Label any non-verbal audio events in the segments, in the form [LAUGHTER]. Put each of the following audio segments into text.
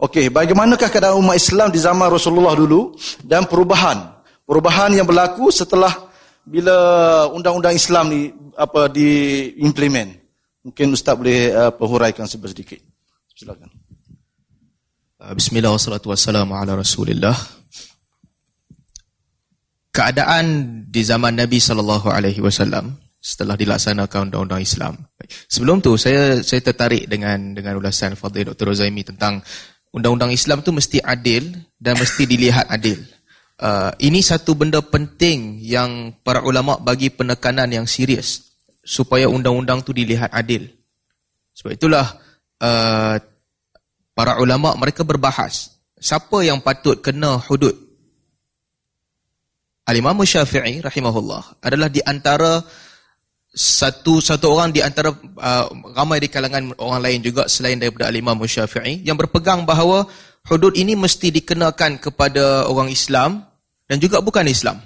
Okey, bagaimanakah keadaan umat Islam di zaman Rasulullah dulu dan perubahan perubahan yang berlaku setelah bila undang-undang Islam ni apa diimplement. Mungkin ustaz boleh uh, penghuraikan sedikit. Silakan. Uh, bismillah wassalatu wassalamu ala Rasulillah. Keadaan di zaman Nabi sallallahu alaihi wasallam setelah dilaksanakan undang-undang Islam. Sebelum tu saya saya tertarik dengan dengan ulasan Fadil Dr. Rozaimi tentang undang-undang Islam tu mesti adil dan mesti dilihat adil. Uh, ini satu benda penting yang para ulama bagi penekanan yang serius supaya undang-undang tu dilihat adil. Sebab itulah uh, para ulama mereka berbahas siapa yang patut kena hudud. Al-Imam Syafi'i rahimahullah adalah di antara satu satu orang di antara uh, ramai di kalangan orang lain juga selain daripada Al-Imam Syafi'i yang berpegang bahawa hudud ini mesti dikenakan kepada orang Islam dan juga bukan Islam.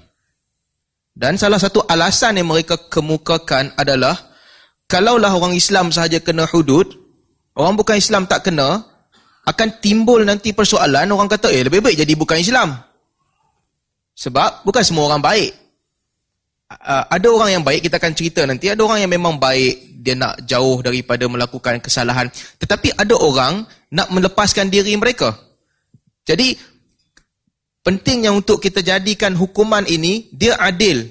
Dan salah satu alasan yang mereka kemukakan adalah kalaulah orang Islam sahaja kena hudud, orang bukan Islam tak kena, akan timbul nanti persoalan orang kata eh lebih baik jadi bukan Islam. Sebab bukan semua orang baik uh, ada orang yang baik kita akan cerita nanti. Ada orang yang memang baik dia nak jauh daripada melakukan kesalahan. Tetapi ada orang nak melepaskan diri mereka. Jadi pentingnya untuk kita jadikan hukuman ini dia adil.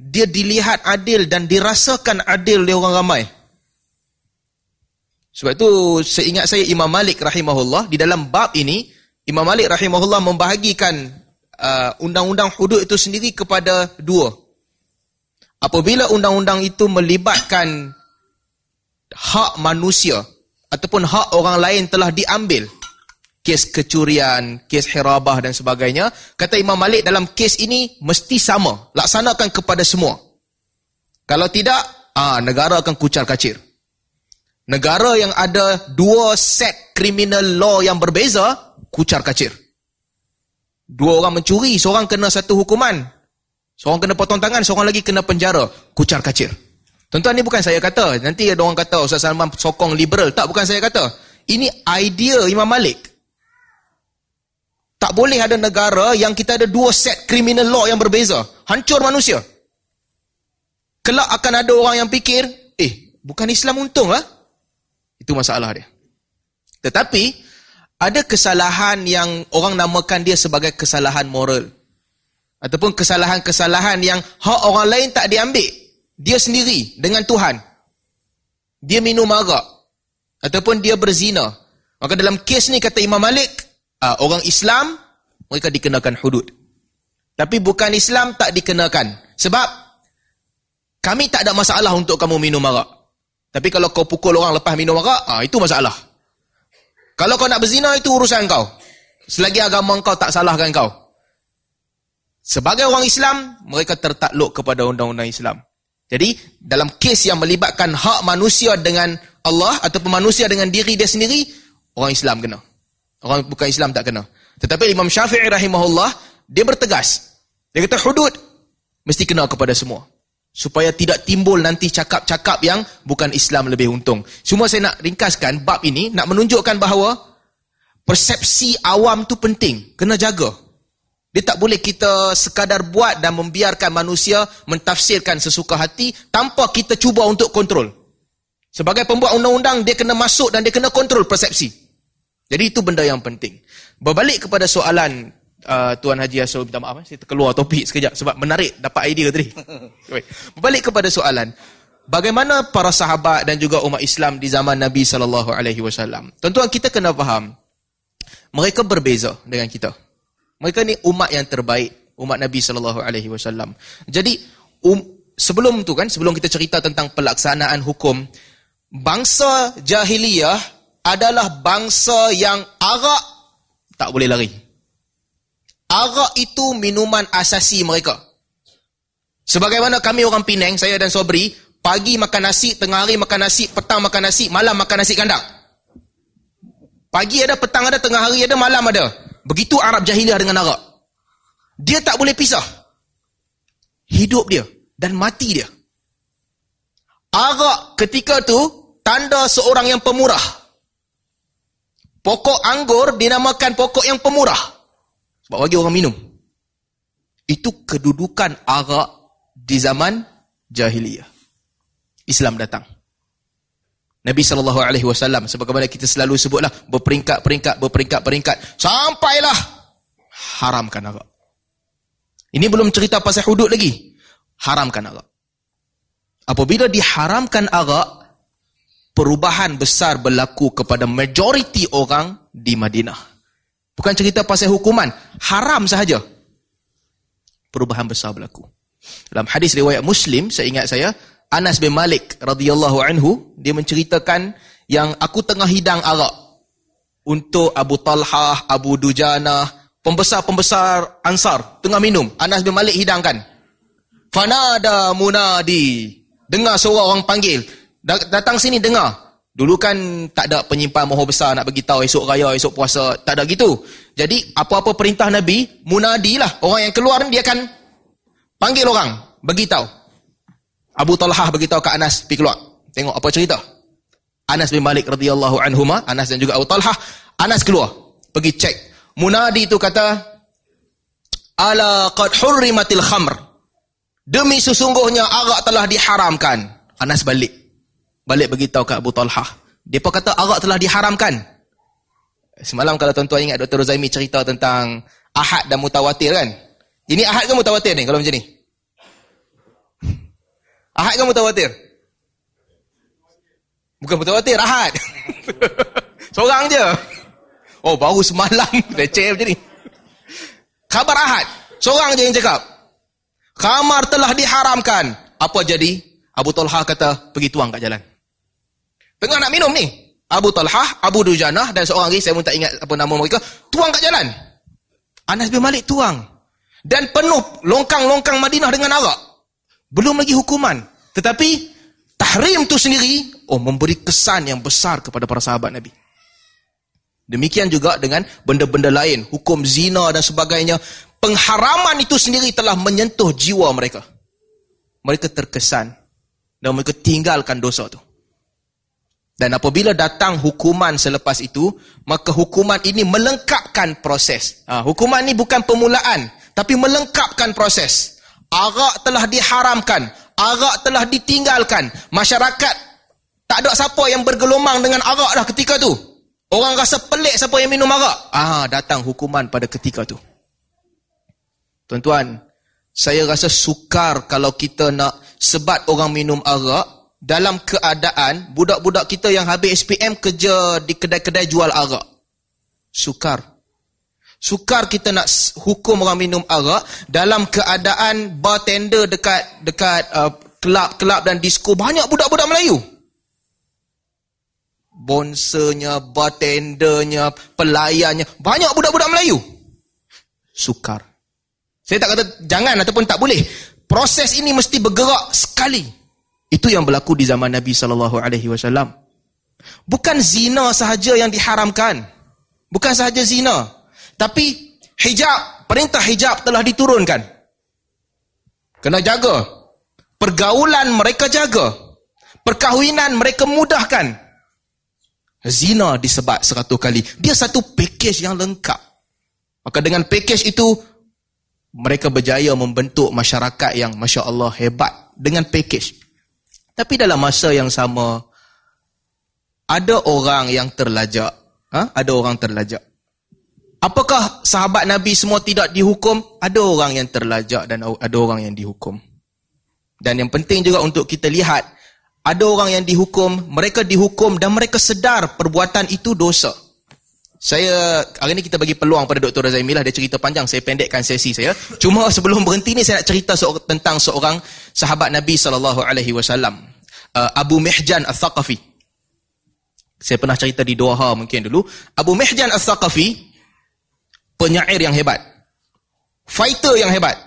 Dia dilihat adil dan dirasakan adil oleh orang ramai. Sebab itu seingat saya Imam Malik rahimahullah di dalam bab ini Imam Malik rahimahullah membahagikan uh, undang-undang hudud itu sendiri kepada dua apabila undang-undang itu melibatkan hak manusia ataupun hak orang lain telah diambil kes kecurian, kes hirabah dan sebagainya kata Imam Malik dalam kes ini mesti sama laksanakan kepada semua. Kalau tidak ah negara akan kucar kacir. Negara yang ada dua set criminal law yang berbeza kucar kacir. Dua orang mencuri seorang kena satu hukuman Seorang kena potong tangan, seorang lagi kena penjara. Kucar kacir. Tuan-tuan ni bukan saya kata. Nanti ada orang kata Ustaz Salman sokong liberal. Tak, bukan saya kata. Ini idea Imam Malik. Tak boleh ada negara yang kita ada dua set criminal law yang berbeza. Hancur manusia. Kelak akan ada orang yang fikir, eh, bukan Islam untung lah. Itu masalah dia. Tetapi, ada kesalahan yang orang namakan dia sebagai kesalahan moral ataupun kesalahan-kesalahan yang hak orang lain tak diambil. Dia sendiri dengan Tuhan. Dia minum arak. Ataupun dia berzina. Maka dalam kes ni kata Imam Malik uh, orang Islam mereka dikenakan hudud. Tapi bukan Islam tak dikenakan. Sebab kami tak ada masalah untuk kamu minum arak. Tapi kalau kau pukul orang lepas minum arak uh, itu masalah. Kalau kau nak berzina itu urusan kau. Selagi agama kau tak salahkan kau Sebagai orang Islam, mereka tertakluk kepada undang-undang Islam. Jadi, dalam kes yang melibatkan hak manusia dengan Allah ataupun manusia dengan diri dia sendiri, orang Islam kena. Orang bukan Islam tak kena. Tetapi Imam Syafi'i rahimahullah, dia bertegas. Dia kata hudud mesti kena kepada semua. Supaya tidak timbul nanti cakap-cakap yang bukan Islam lebih untung. Semua saya nak ringkaskan bab ini, nak menunjukkan bahawa persepsi awam tu penting. Kena jaga. Dia tak boleh kita sekadar buat dan membiarkan manusia mentafsirkan sesuka hati tanpa kita cuba untuk kontrol. Sebagai pembuat undang-undang, dia kena masuk dan dia kena kontrol persepsi. Jadi itu benda yang penting. Berbalik kepada soalan uh, Tuan Haji Asul, minta maaf, eh, saya terkeluar topik sekejap sebab menarik, dapat idea tadi. [LAUGHS] Berbalik kepada soalan, bagaimana para sahabat dan juga umat Islam di zaman Nabi SAW? Tuan-tuan, kita kena faham, mereka berbeza dengan kita. Mereka ni umat yang terbaik, umat Nabi sallallahu alaihi wasallam. Jadi um, sebelum tu kan, sebelum kita cerita tentang pelaksanaan hukum, bangsa jahiliyah adalah bangsa yang arak tak boleh lari. Arak itu minuman asasi mereka. Sebagaimana kami orang Penang, saya dan Sobri, pagi makan nasi, tengah hari makan nasi, petang makan nasi, malam makan nasi kandang. Pagi ada, petang ada, tengah hari ada, malam ada. Begitu Arab jahiliah dengan Arab. Dia tak boleh pisah. Hidup dia dan mati dia. Arab ketika tu tanda seorang yang pemurah. Pokok anggur dinamakan pokok yang pemurah. Sebab bagi orang minum. Itu kedudukan arak di zaman jahiliyah. Islam datang. Nabi sallallahu alaihi wasallam sebagaimana kita selalu sebutlah berperingkat-peringkat berperingkat-peringkat sampailah haramkan arak. Ini belum cerita pasal hudud lagi. Haramkan arak. Apabila diharamkan arak, perubahan besar berlaku kepada majoriti orang di Madinah. Bukan cerita pasal hukuman, haram sahaja. Perubahan besar berlaku. Dalam hadis riwayat Muslim, saya ingat saya, Anas bin Malik radhiyallahu anhu, dia menceritakan yang aku tengah hidang arak untuk Abu Talhah, Abu Dujana, pembesar-pembesar Ansar tengah minum. Anas bin Malik hidangkan. Fanada munadi. Dengar suara orang panggil. Datang sini dengar. Dulu kan tak ada penyimpan mohon besar nak bagi tahu esok raya, esok puasa. Tak ada gitu. Jadi apa-apa perintah Nabi, munadi lah. Orang yang keluar dia akan panggil orang. Bagi tahu. Abu Talhah bagi tahu ke Anas pergi keluar. Tengok apa cerita. Anas bin Malik radhiyallahu anhuma, Anas dan juga Abu Talhah, Anas keluar. Pergi cek. Munadi itu kata, Ala qad hurrimatil khamr. Demi sesungguhnya arak telah diharamkan. Anas balik. Balik beritahu kat Abu Talhah. Pun kata arak telah diharamkan. Semalam kalau tuan-tuan ingat Dr. Rozaimi cerita tentang ahad dan mutawatir kan? Ini ahad ke mutawatir ni kalau macam ni? Ahad ke mutawatir? Bukan mutawatir, ahad. [LAUGHS] Seorang je. Oh, baru semalam [LAUGHS] leceh macam ni. Khabar ahad. Seorang je yang cakap. Khamar telah diharamkan. Apa jadi? Abu Talha kata, pergi tuang kat jalan. Tengah nak minum ni. Abu Talhah, Abu Dujanah dan seorang lagi, saya pun tak ingat apa nama mereka, tuang kat jalan. Anas bin Malik tuang. Dan penuh longkang-longkang Madinah dengan arak. Belum lagi hukuman. Tetapi, tahrim tu sendiri, oh memberi kesan yang besar kepada para sahabat Nabi. Demikian juga dengan benda-benda lain, hukum zina dan sebagainya. Pengharaman itu sendiri telah menyentuh jiwa mereka. Mereka terkesan dan mereka tinggalkan dosa itu. Dan apabila datang hukuman selepas itu, maka hukuman ini melengkapkan proses. Ha, hukuman ini bukan permulaan, tapi melengkapkan proses. Arak telah diharamkan, arak telah ditinggalkan. Masyarakat tak ada siapa yang bergelomang dengan arak dah ketika tu. Orang rasa pelik siapa yang minum arak. Ah, datang hukuman pada ketika tu. Tuan-tuan, saya rasa sukar kalau kita nak sebat orang minum arak dalam keadaan budak-budak kita yang habis SPM kerja di kedai-kedai jual arak. Sukar. Sukar kita nak hukum orang minum arak dalam keadaan bartender dekat dekat uh, kelab-kelab dan disko banyak budak-budak Melayu. Bonsenya, bartendernya, pelayannya, banyak budak-budak Melayu. Sukar. Saya tak kata jangan ataupun tak boleh. Proses ini mesti bergerak sekali. Itu yang berlaku di zaman Nabi sallallahu alaihi wasallam. Bukan zina sahaja yang diharamkan. Bukan sahaja zina, tapi hijab, perintah hijab telah diturunkan. Kena jaga. Pergaulan mereka jaga. Perkahwinan mereka mudahkan. Zina disebat seratus kali. Dia satu package yang lengkap. Maka dengan package itu, mereka berjaya membentuk masyarakat yang Masya Allah hebat. Dengan package. Tapi dalam masa yang sama, ada orang yang terlajak. Ha? Ada orang terlajak. Apakah sahabat Nabi semua tidak dihukum? Ada orang yang terlajak dan ada orang yang dihukum. Dan yang penting juga untuk kita lihat, ada orang yang dihukum, mereka dihukum dan mereka sedar perbuatan itu dosa. Saya, hari ini kita bagi peluang pada Dr. Razai Milah, dia cerita panjang, saya pendekkan sesi saya. Cuma sebelum berhenti ni saya nak cerita tentang seorang sahabat Nabi SAW uh, Abu Mihjan Al-Thaqafi. Saya pernah cerita di Doha mungkin dulu. Abu Mihjan Al-Thaqafi, penyair yang hebat. Fighter yang hebat.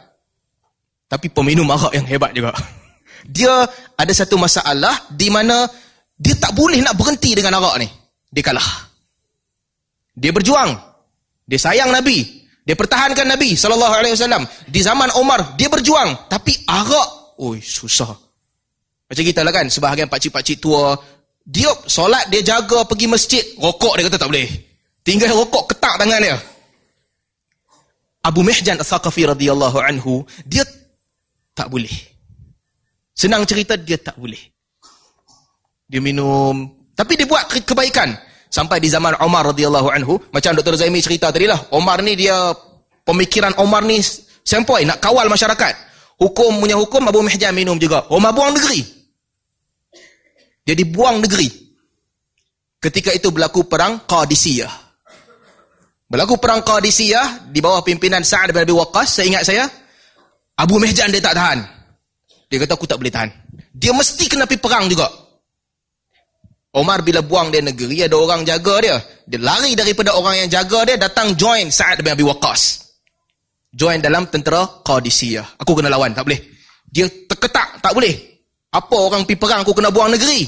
Tapi peminum arak yang hebat juga. [LAUGHS] Dia ada satu masalah di mana dia tak boleh nak berhenti dengan arak ni. Dia kalah. Dia berjuang. Dia sayang Nabi. Dia pertahankan Nabi sallallahu alaihi wasallam. Di zaman Umar dia berjuang tapi arak, oi susah. Macam kita lah kan, sebahagian pakcik-pakcik tua, dia solat, dia jaga pergi masjid, rokok dia kata tak boleh. Tinggal rokok ketak tangan dia. Abu Mihjan Al-Thaqafi radhiyallahu anhu, dia tak boleh. Senang cerita, dia tak boleh. Dia minum. Tapi dia buat kebaikan. Sampai di zaman Omar radhiyallahu anhu, macam Dr. Zaimi cerita tadi lah, Omar ni dia, pemikiran Omar ni sempoi, nak kawal masyarakat. Hukum punya hukum, Abu Mihjan minum juga. Omar buang negeri. Dia dibuang negeri. Ketika itu berlaku perang Qadisiyah. Berlaku perang Qadisiyah di bawah pimpinan Sa'ad bin Abi Waqqas, saya ingat saya, Abu Mehjan dia tak tahan. Dia kata aku tak boleh tahan. Dia mesti kena pergi perang juga. Omar bila buang dia negeri, ada orang jaga dia. Dia lari daripada orang yang jaga dia, datang join Sa'ad bin Abi Waqqas. Join dalam tentera Qadisiyah. Aku kena lawan, tak boleh. Dia terketak, tak boleh. Apa orang pergi perang, aku kena buang negeri.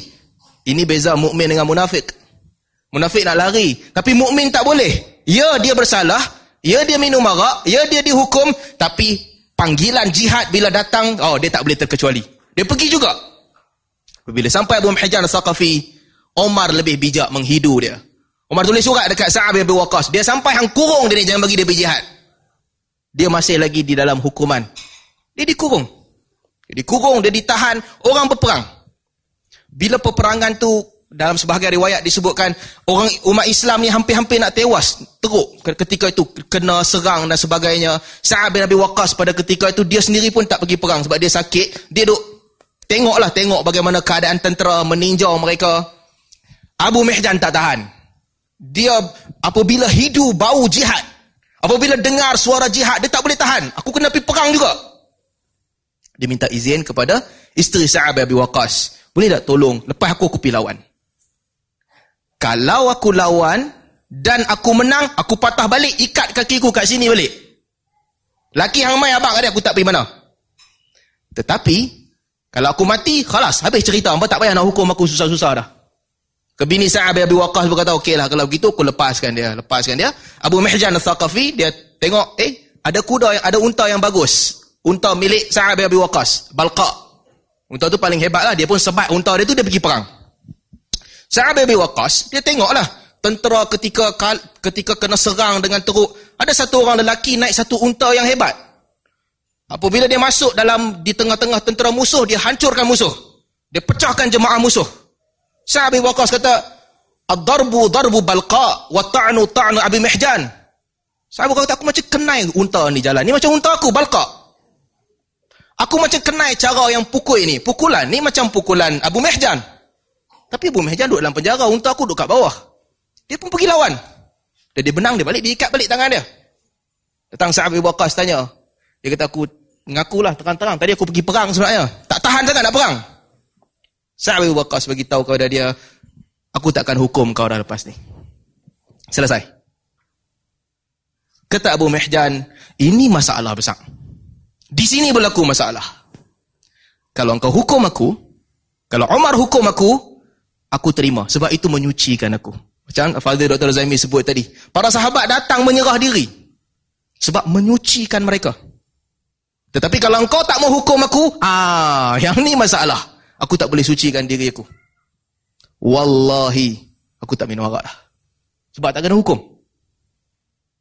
Ini beza mukmin dengan munafik. Munafik nak lari. Tapi mukmin tak boleh. Ya dia bersalah, ya dia minum arak, ya dia dihukum, tapi panggilan jihad bila datang, oh dia tak boleh terkecuali. Dia pergi juga. Bila sampai Abu Muhajjan Al-Saqafi, Omar lebih bijak menghidu dia. Omar tulis surat dekat Sa'ab bin Waqqas. Dia sampai hang kurung dia ni, jangan bagi dia pergi jihad. Dia masih lagi di dalam hukuman. Dia dikurung. Dia dikurung, dia ditahan, orang berperang. Bila peperangan tu dalam sebahagian riwayat disebutkan orang umat Islam ni hampir-hampir nak tewas teruk ketika itu. Kena serang dan sebagainya. Sa'ad bin Abi Waqqas pada ketika itu dia sendiri pun tak pergi perang sebab dia sakit. Dia duk tengoklah tengok bagaimana keadaan tentera meninjau mereka. Abu Mihjan tak tahan. Dia apabila hidu bau jihad apabila dengar suara jihad dia tak boleh tahan. Aku kena pergi perang juga. Dia minta izin kepada isteri Sa'ad bin Abi Waqqas. Boleh tak tolong? Lepas aku aku pergi lawan kalau aku lawan dan aku menang, aku patah balik, ikat kakiku kat sini balik. Laki hang mai abang ada aku tak pergi mana. Tetapi kalau aku mati, khalas, habis cerita. Hangpa tak payah nak hukum aku susah-susah dah. Kebini Sa'ad bin Abi Waqqas berkata, okeylah kalau begitu aku lepaskan dia, lepaskan dia. Abu Mihjan Al-Thaqafi dia tengok, eh, ada kuda yang ada unta yang bagus. Unta milik Sa'ad bin Abi Waqqas, Balqa. Unta tu paling hebat lah, dia pun sebat unta dia tu dia pergi perang. Sa'ad bin Waqqas, dia tengoklah tentera ketika ketika kena serang dengan teruk, ada satu orang lelaki naik satu unta yang hebat. Apabila dia masuk dalam di tengah-tengah tentera musuh, dia hancurkan musuh. Dia pecahkan jemaah musuh. Sa'ad bin Waqqas kata, "Ad-darbu darbu balqa wa ta'nu ta'nu Abi Mihjan." Sahabat kata, aku macam kenai unta ni jalan. Ni macam unta aku, balqa. Aku macam kenai cara yang pukul ni. Pukulan ni macam pukulan Abu Mihjan. Tapi Abu Mihjan duduk dalam penjara, unta aku duduk kat bawah. Dia pun pergi lawan. Dan dia benang dia balik, dia ikat balik tangan dia. Datang Sa'ab Ibu Waqas tanya. Dia kata aku mengakulah terang-terang. Tadi aku pergi perang sebenarnya. Tak tahan sangat nak perang. Sa'ab Ibu Waqas bagi tahu kepada dia, aku takkan hukum kau dah lepas ni. Selesai. Kata Abu Mihjan, ini masalah besar. Di sini berlaku masalah. Kalau engkau hukum aku, kalau Omar hukum aku, aku terima. Sebab itu menyucikan aku. Macam Fadil Dr. Zaimi sebut tadi? Para sahabat datang menyerah diri. Sebab menyucikan mereka. Tetapi kalau engkau tak mau hukum aku ah yang ni masalah. Aku tak boleh sucikan diri aku. Wallahi aku tak minum arak dah. Sebab tak kena hukum.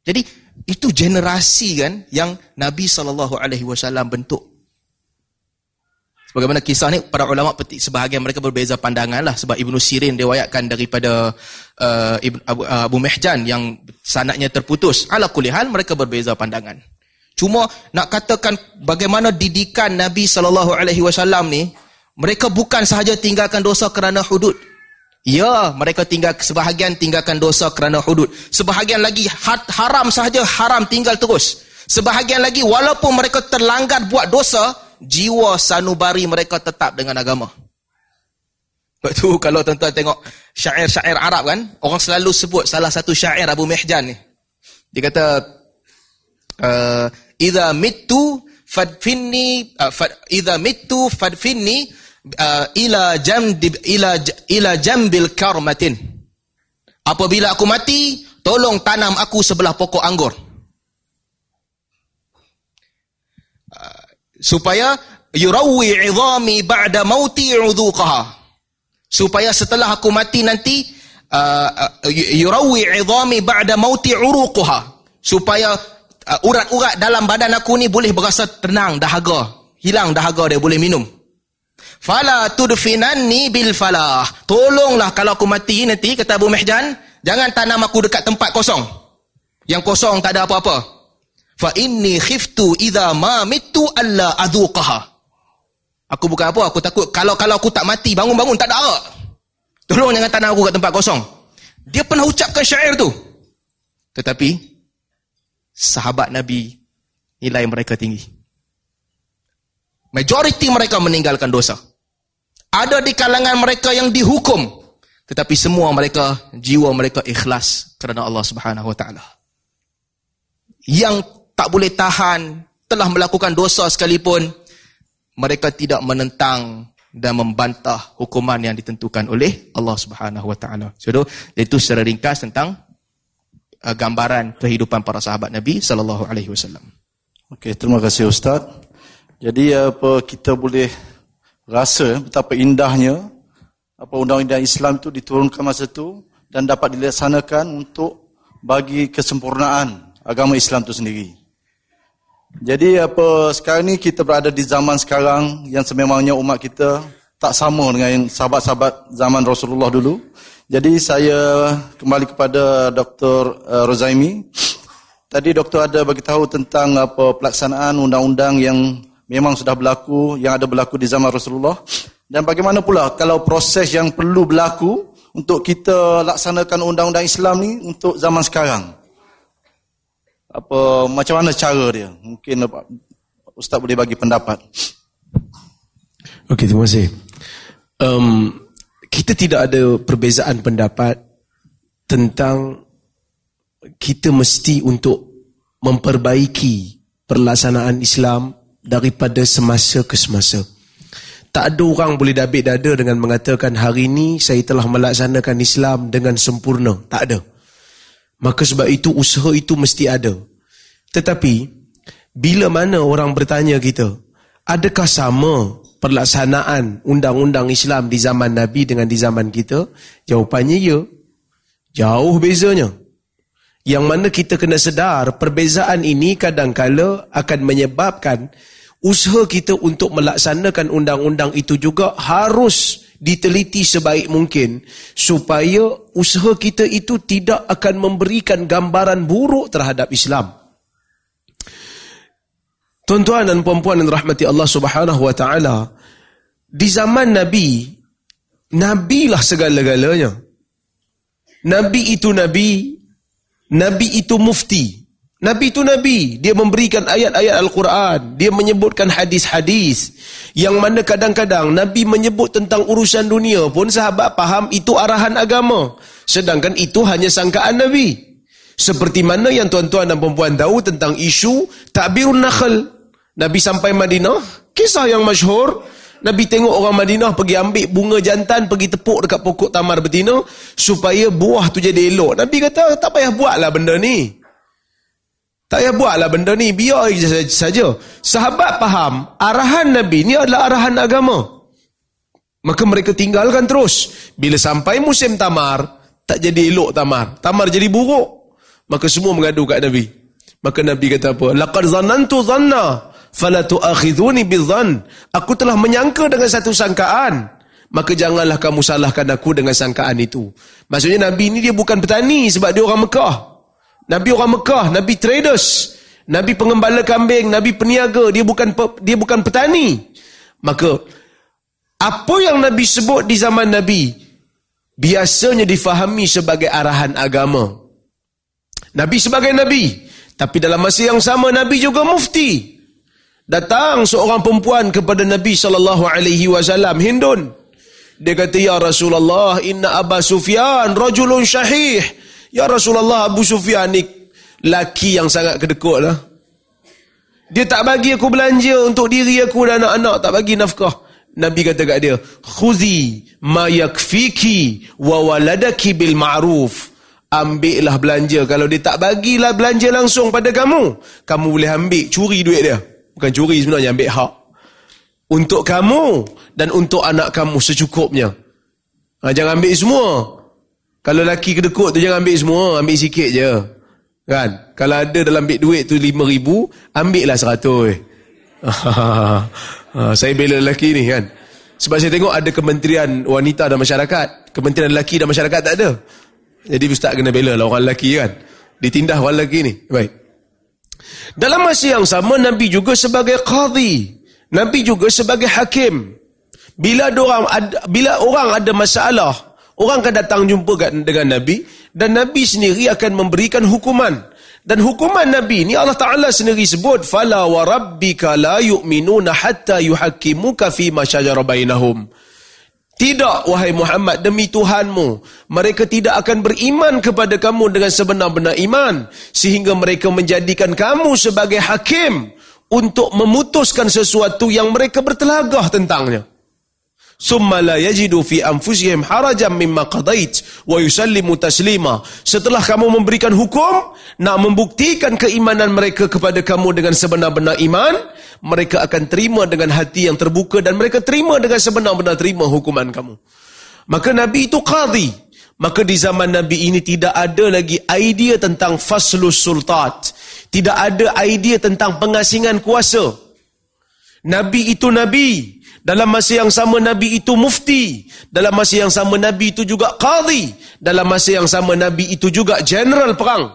Jadi itu generasi kan yang Nabi SAW bentuk Bagaimana kisah ni para ulama petik sebahagian mereka berbeza pandangan lah sebab Ibnu Sirin diwayatkan daripada uh, Ibn, Abu, uh, Abu Mehjan yang sanaknya terputus. Ala kulihal mereka berbeza pandangan. Cuma nak katakan bagaimana didikan Nabi sallallahu alaihi wasallam ni mereka bukan sahaja tinggalkan dosa kerana hudud. Ya, mereka tinggal sebahagian tinggalkan dosa kerana hudud. Sebahagian lagi haram sahaja haram tinggal terus. Sebahagian lagi walaupun mereka terlanggar buat dosa, jiwa sanubari mereka tetap dengan agama. Sebab tu kalau tuan-tuan tengok syair-syair Arab kan, orang selalu sebut salah satu syair Abu Mihjan ni. Dia kata, uh, Iza mitu fadfinni, fad, Iza mitu fadfinni uh, ila, jam, ila, ila jambil karmatin. Apabila aku mati, tolong tanam aku sebelah pokok anggur. Supaya yurawwi 'idhami ba'da mauti 'udhuqaha. Supaya setelah aku mati nanti uh, uh, yurawi 'idhami ba'da mauti 'uruquha. Supaya uh, urat-urat dalam badan aku ni boleh berasa tenang dahaga. Hilang dahaga dia boleh minum. Fala tudfinanni bil falah. Tolonglah kalau aku mati nanti kata Abu Mihjan jangan tanam aku dekat tempat kosong. Yang kosong tak ada apa-apa fa inni khiftu idza ma mitu alla adhuqaha Aku bukan apa, aku takut kalau kalau aku tak mati, bangun-bangun tak ada arak. Tolong jangan tanam aku kat tempat kosong. Dia pernah ucapkan syair tu. Tetapi, sahabat Nabi, nilai mereka tinggi. Majoriti mereka meninggalkan dosa. Ada di kalangan mereka yang dihukum. Tetapi semua mereka, jiwa mereka ikhlas kerana Allah subhanahu wa ta'ala. Yang tak boleh tahan, telah melakukan dosa sekalipun, mereka tidak menentang dan membantah hukuman yang ditentukan oleh Allah Subhanahu Wa Taala. So itu secara ringkas tentang uh, gambaran kehidupan para sahabat Nabi sallallahu alaihi wasallam. Okey, terima kasih ustaz. Jadi apa kita boleh rasa betapa indahnya apa undang-undang Islam itu diturunkan masa itu dan dapat dilaksanakan untuk bagi kesempurnaan agama Islam itu sendiri. Jadi apa sekarang ni kita berada di zaman sekarang yang sememangnya umat kita tak sama dengan sahabat-sahabat zaman Rasulullah dulu. Jadi saya kembali kepada Dr. Uh, Rozaimi. Tadi doktor ada bagi tahu tentang apa pelaksanaan undang-undang yang memang sudah berlaku, yang ada berlaku di zaman Rasulullah. Dan bagaimana pula kalau proses yang perlu berlaku untuk kita laksanakan undang-undang Islam ni untuk zaman sekarang apa macam mana cara dia? Mungkin ustaz boleh bagi pendapat. Okey terima kasih. Um, kita tidak ada perbezaan pendapat tentang kita mesti untuk memperbaiki perlaksanaan Islam daripada semasa ke semasa. Tak ada orang boleh dabik dada dengan mengatakan hari ini saya telah melaksanakan Islam dengan sempurna. Tak ada Maka sebab itu usaha itu mesti ada. Tetapi, bila mana orang bertanya kita, adakah sama perlaksanaan undang-undang Islam di zaman Nabi dengan di zaman kita? Jawapannya ya. Jauh bezanya. Yang mana kita kena sedar, perbezaan ini kadang-kala akan menyebabkan usaha kita untuk melaksanakan undang-undang itu juga harus diteliti sebaik mungkin supaya usaha kita itu tidak akan memberikan gambaran buruk terhadap Islam. Tuan-tuan dan puan-puan yang rahmati Allah Subhanahu wa taala, di zaman Nabi, Nabi lah segala-galanya. Nabi itu Nabi, Nabi itu mufti. Nabi itu Nabi. Dia memberikan ayat-ayat Al-Quran. Dia menyebutkan hadis-hadis. Yang mana kadang-kadang Nabi menyebut tentang urusan dunia pun sahabat faham itu arahan agama. Sedangkan itu hanya sangkaan Nabi. Seperti mana yang tuan-tuan dan perempuan tahu tentang isu takbirun nakhl. Nabi sampai Madinah. Kisah yang masyhur. Nabi tengok orang Madinah pergi ambil bunga jantan, pergi tepuk dekat pokok tamar betina, supaya buah tu jadi elok. Nabi kata, tak payah buatlah benda ni. Tak payah buatlah benda ni, biar saja. Sahabat faham, arahan Nabi ni adalah arahan agama. Maka mereka tinggalkan terus. Bila sampai musim tamar, tak jadi elok tamar. Tamar jadi buruk. Maka semua mengadu kat Nabi. Maka Nabi kata apa? Laqad zanantu zanna fala tu'akhidhuni bidzan. Aku telah menyangka dengan satu sangkaan. Maka janganlah kamu salahkan aku dengan sangkaan itu. Maksudnya Nabi ni dia bukan petani sebab dia orang Mekah. Nabi orang Mekah, Nabi traders, Nabi pengembala kambing, Nabi peniaga, dia bukan dia bukan petani. Maka apa yang Nabi sebut di zaman Nabi biasanya difahami sebagai arahan agama. Nabi sebagai Nabi, tapi dalam masa yang sama Nabi juga mufti. Datang seorang perempuan kepada Nabi sallallahu alaihi wasallam Hindun. Dia kata ya Rasulullah, inna Aba Sufyan rajulun syahih. Ya Rasulullah Abu Sufyan ni laki yang sangat kedekut lah. Dia tak bagi aku belanja untuk diri aku dan anak-anak. Tak bagi nafkah. Nabi kata kat dia, Khuzi ma yakfiki wa waladaki bil ma'ruf. Ambillah belanja. Kalau dia tak bagilah belanja langsung pada kamu, kamu boleh ambil, curi duit dia. Bukan curi sebenarnya, ambil hak. Untuk kamu dan untuk anak kamu secukupnya. Ha, jangan ambil semua. Kalau laki kedekut tu jangan ambil semua, ambil sikit je. Kan? Kalau ada dalam beg duit tu lima ribu, ambil lah seratus. Ha, [LAUGHS] saya bela lelaki ni kan. Sebab saya tengok ada kementerian wanita dan masyarakat. Kementerian lelaki dan masyarakat tak ada. Jadi ustaz kena bela lah orang lelaki kan. Ditindah orang lelaki ni. Baik. Dalam masa yang sama, Nabi juga sebagai qadhi. Nabi juga sebagai hakim. Bila orang ada, bila orang ada masalah, orang akan datang jumpa dengan Nabi dan Nabi sendiri akan memberikan hukuman. Dan hukuman Nabi ni Allah Ta'ala sendiri sebut Fala wa rabbika la yu'minuna hatta yuhakimuka fi masyajara bainahum Tidak wahai Muhammad demi Tuhanmu Mereka tidak akan beriman kepada kamu dengan sebenar-benar iman Sehingga mereka menjadikan kamu sebagai hakim Untuk memutuskan sesuatu yang mereka bertelagah tentangnya summa la yajidu fi anfusihim harajan mimma qadait wa yusallimu taslima. Setelah kamu memberikan hukum nak membuktikan keimanan mereka kepada kamu dengan sebenar-benar iman mereka akan terima dengan hati yang terbuka dan mereka terima dengan sebenar-benar terima hukuman kamu. Maka nabi itu qadhi. Maka di zaman nabi ini tidak ada lagi idea tentang faslus sultat. Tidak ada idea tentang pengasingan kuasa. Nabi itu nabi dalam masa yang sama Nabi itu mufti. Dalam masa yang sama Nabi itu juga qadhi. Dalam masa yang sama Nabi itu juga general perang.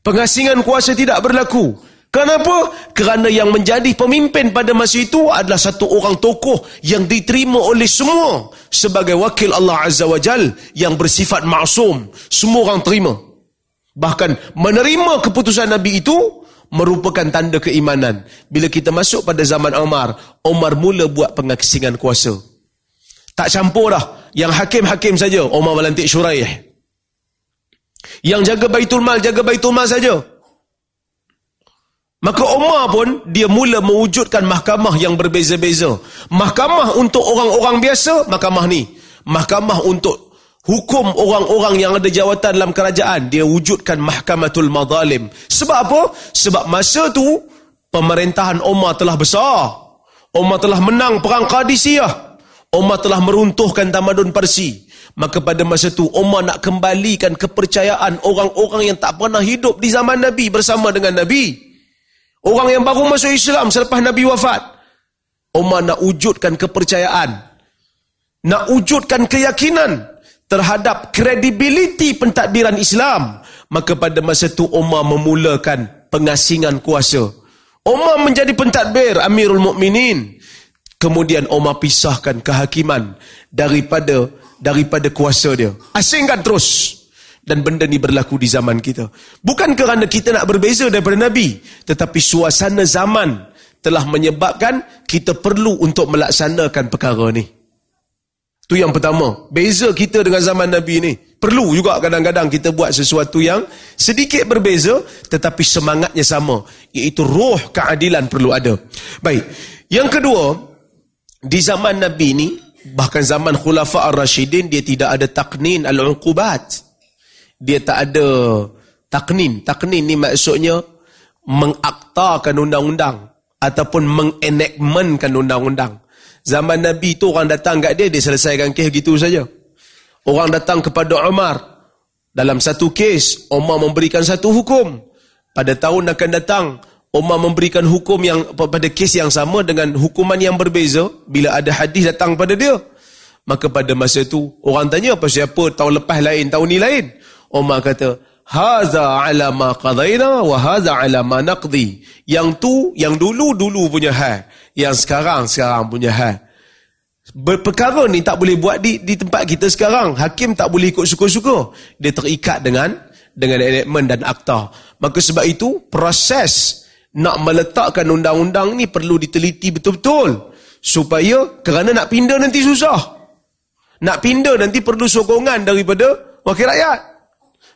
Pengasingan kuasa tidak berlaku. Kenapa? Kerana yang menjadi pemimpin pada masa itu adalah satu orang tokoh yang diterima oleh semua sebagai wakil Allah Azza wa Jal yang bersifat maksum. Semua orang terima. Bahkan menerima keputusan Nabi itu merupakan tanda keimanan. Bila kita masuk pada zaman Umar, Umar mula buat pengasingan kuasa. Tak campur dah. Yang hakim-hakim saja, Umar melantik syuraih. Yang jaga baitul mal, jaga baitul mal saja. Maka Umar pun, dia mula mewujudkan mahkamah yang berbeza-beza. Mahkamah untuk orang-orang biasa, mahkamah ni. Mahkamah untuk hukum orang-orang yang ada jawatan dalam kerajaan dia wujudkan mahkamatul madhalim sebab apa? Sebab masa tu pemerintahan Umar telah besar. Umar telah menang perang Qadisiyah. Umar telah meruntuhkan tamadun Parsi. Maka pada masa tu Umar nak kembalikan kepercayaan orang-orang yang tak pernah hidup di zaman Nabi bersama dengan Nabi. Orang yang baru masuk Islam selepas Nabi wafat. Umar nak wujudkan kepercayaan. Nak wujudkan keyakinan terhadap kredibiliti pentadbiran Islam maka pada masa itu Umar memulakan pengasingan kuasa. Umar menjadi pentadbir Amirul Mukminin. Kemudian Umar pisahkan kehakiman daripada daripada kuasa dia. Asingkan terus. Dan benda ni berlaku di zaman kita. Bukan kerana kita nak berbeza daripada Nabi tetapi suasana zaman telah menyebabkan kita perlu untuk melaksanakan perkara ni Tu yang pertama. Beza kita dengan zaman Nabi ni. Perlu juga kadang-kadang kita buat sesuatu yang sedikit berbeza tetapi semangatnya sama. Iaitu roh keadilan perlu ada. Baik. Yang kedua, di zaman Nabi ni, bahkan zaman Khulafa ar-Rashidin, dia tidak ada taknin al-uqubat. Dia tak ada taknin. Taknin ni maksudnya mengaktakan undang-undang ataupun mengenekmenkan undang-undang. Zaman Nabi tu orang datang kat dia, dia selesaikan kes gitu saja. Orang datang kepada Umar. Dalam satu kes, Umar memberikan satu hukum. Pada tahun akan datang, Umar memberikan hukum yang pada kes yang sama dengan hukuman yang berbeza bila ada hadis datang pada dia. Maka pada masa itu, orang tanya apa siapa tahun lepas lain, tahun ni lain. Umar kata, Haza ala ma qadaina wa haza ala ma naqdi. Yang tu, yang dulu-dulu punya hal yang sekarang sekarang punya hal. Perkara ni tak boleh buat di di tempat kita sekarang. Hakim tak boleh ikut suka-suka. Dia terikat dengan dengan enactment dan akta. Maka sebab itu proses nak meletakkan undang-undang ni perlu diteliti betul-betul supaya kerana nak pindah nanti susah. Nak pindah nanti perlu sokongan daripada wakil rakyat.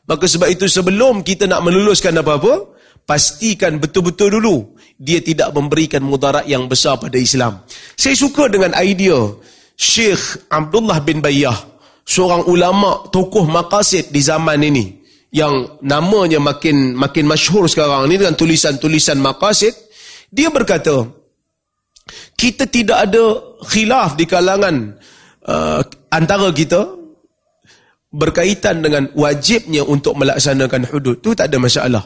Maka sebab itu sebelum kita nak meluluskan apa-apa, pastikan betul-betul dulu dia tidak memberikan mudarat yang besar pada Islam. Saya suka dengan idea Syekh Abdullah bin Bayyah, seorang ulama tokoh maqasid di zaman ini yang namanya makin makin masyhur sekarang ini dengan tulisan-tulisan maqasid, dia berkata, kita tidak ada khilaf di kalangan uh, antara kita berkaitan dengan wajibnya untuk melaksanakan hudud tu tak ada masalah.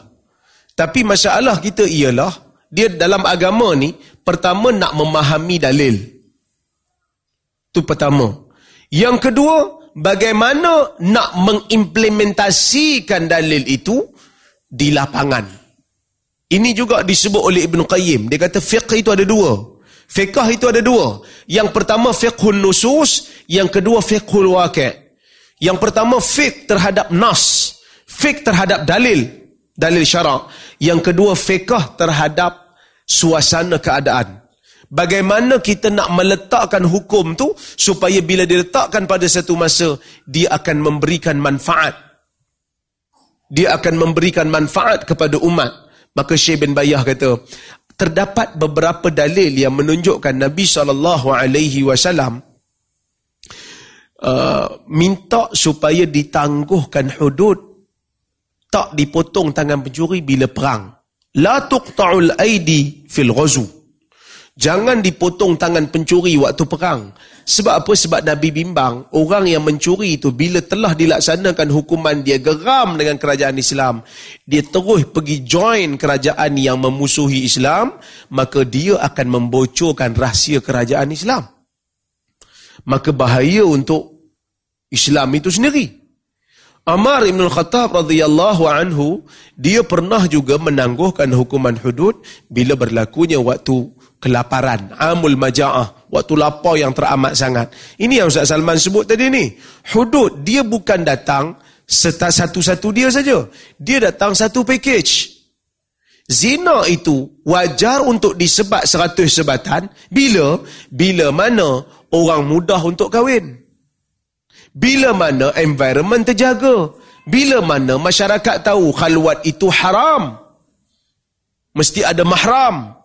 Tapi masalah kita ialah dia dalam agama ni pertama nak memahami dalil. Tu pertama. Yang kedua, bagaimana nak mengimplementasikan dalil itu di lapangan. Ini juga disebut oleh Ibn Qayyim. Dia kata fiqh itu ada dua. Fiqh itu ada dua. Yang pertama fiqhun nusus, yang kedua fiqhul waqi'. Yang pertama fiqh terhadap nas, fiqh terhadap dalil, dalil syarak. Yang kedua fiqh terhadap suasana keadaan. Bagaimana kita nak meletakkan hukum tu supaya bila diletakkan pada satu masa dia akan memberikan manfaat. Dia akan memberikan manfaat kepada umat. Maka Syekh bin Bayah kata, terdapat beberapa dalil yang menunjukkan Nabi saw Uh, minta supaya ditangguhkan hudud tak dipotong tangan pencuri bila perang. La tuqta'ul aidi fil ghazu jangan dipotong tangan pencuri waktu perang. Sebab apa? Sebab nabi bimbang orang yang mencuri itu bila telah dilaksanakan hukuman dia geram dengan kerajaan Islam. Dia terus pergi join kerajaan yang memusuhi Islam maka dia akan membocorkan rahsia kerajaan Islam. Maka bahaya untuk Islam itu sendiri. Amar Ibn Khattab radhiyallahu anhu, dia pernah juga menangguhkan hukuman hudud bila berlakunya waktu kelaparan, amul maja'ah, waktu lapar yang teramat sangat. Ini yang Ustaz Salman sebut tadi ni. Hudud, dia bukan datang satu-satu dia saja. Dia datang satu package. Zina itu wajar untuk disebat seratus sebatan bila bila mana orang mudah untuk kahwin. Bila mana environment terjaga. Bila mana masyarakat tahu khalwat itu haram. Mesti ada mahram.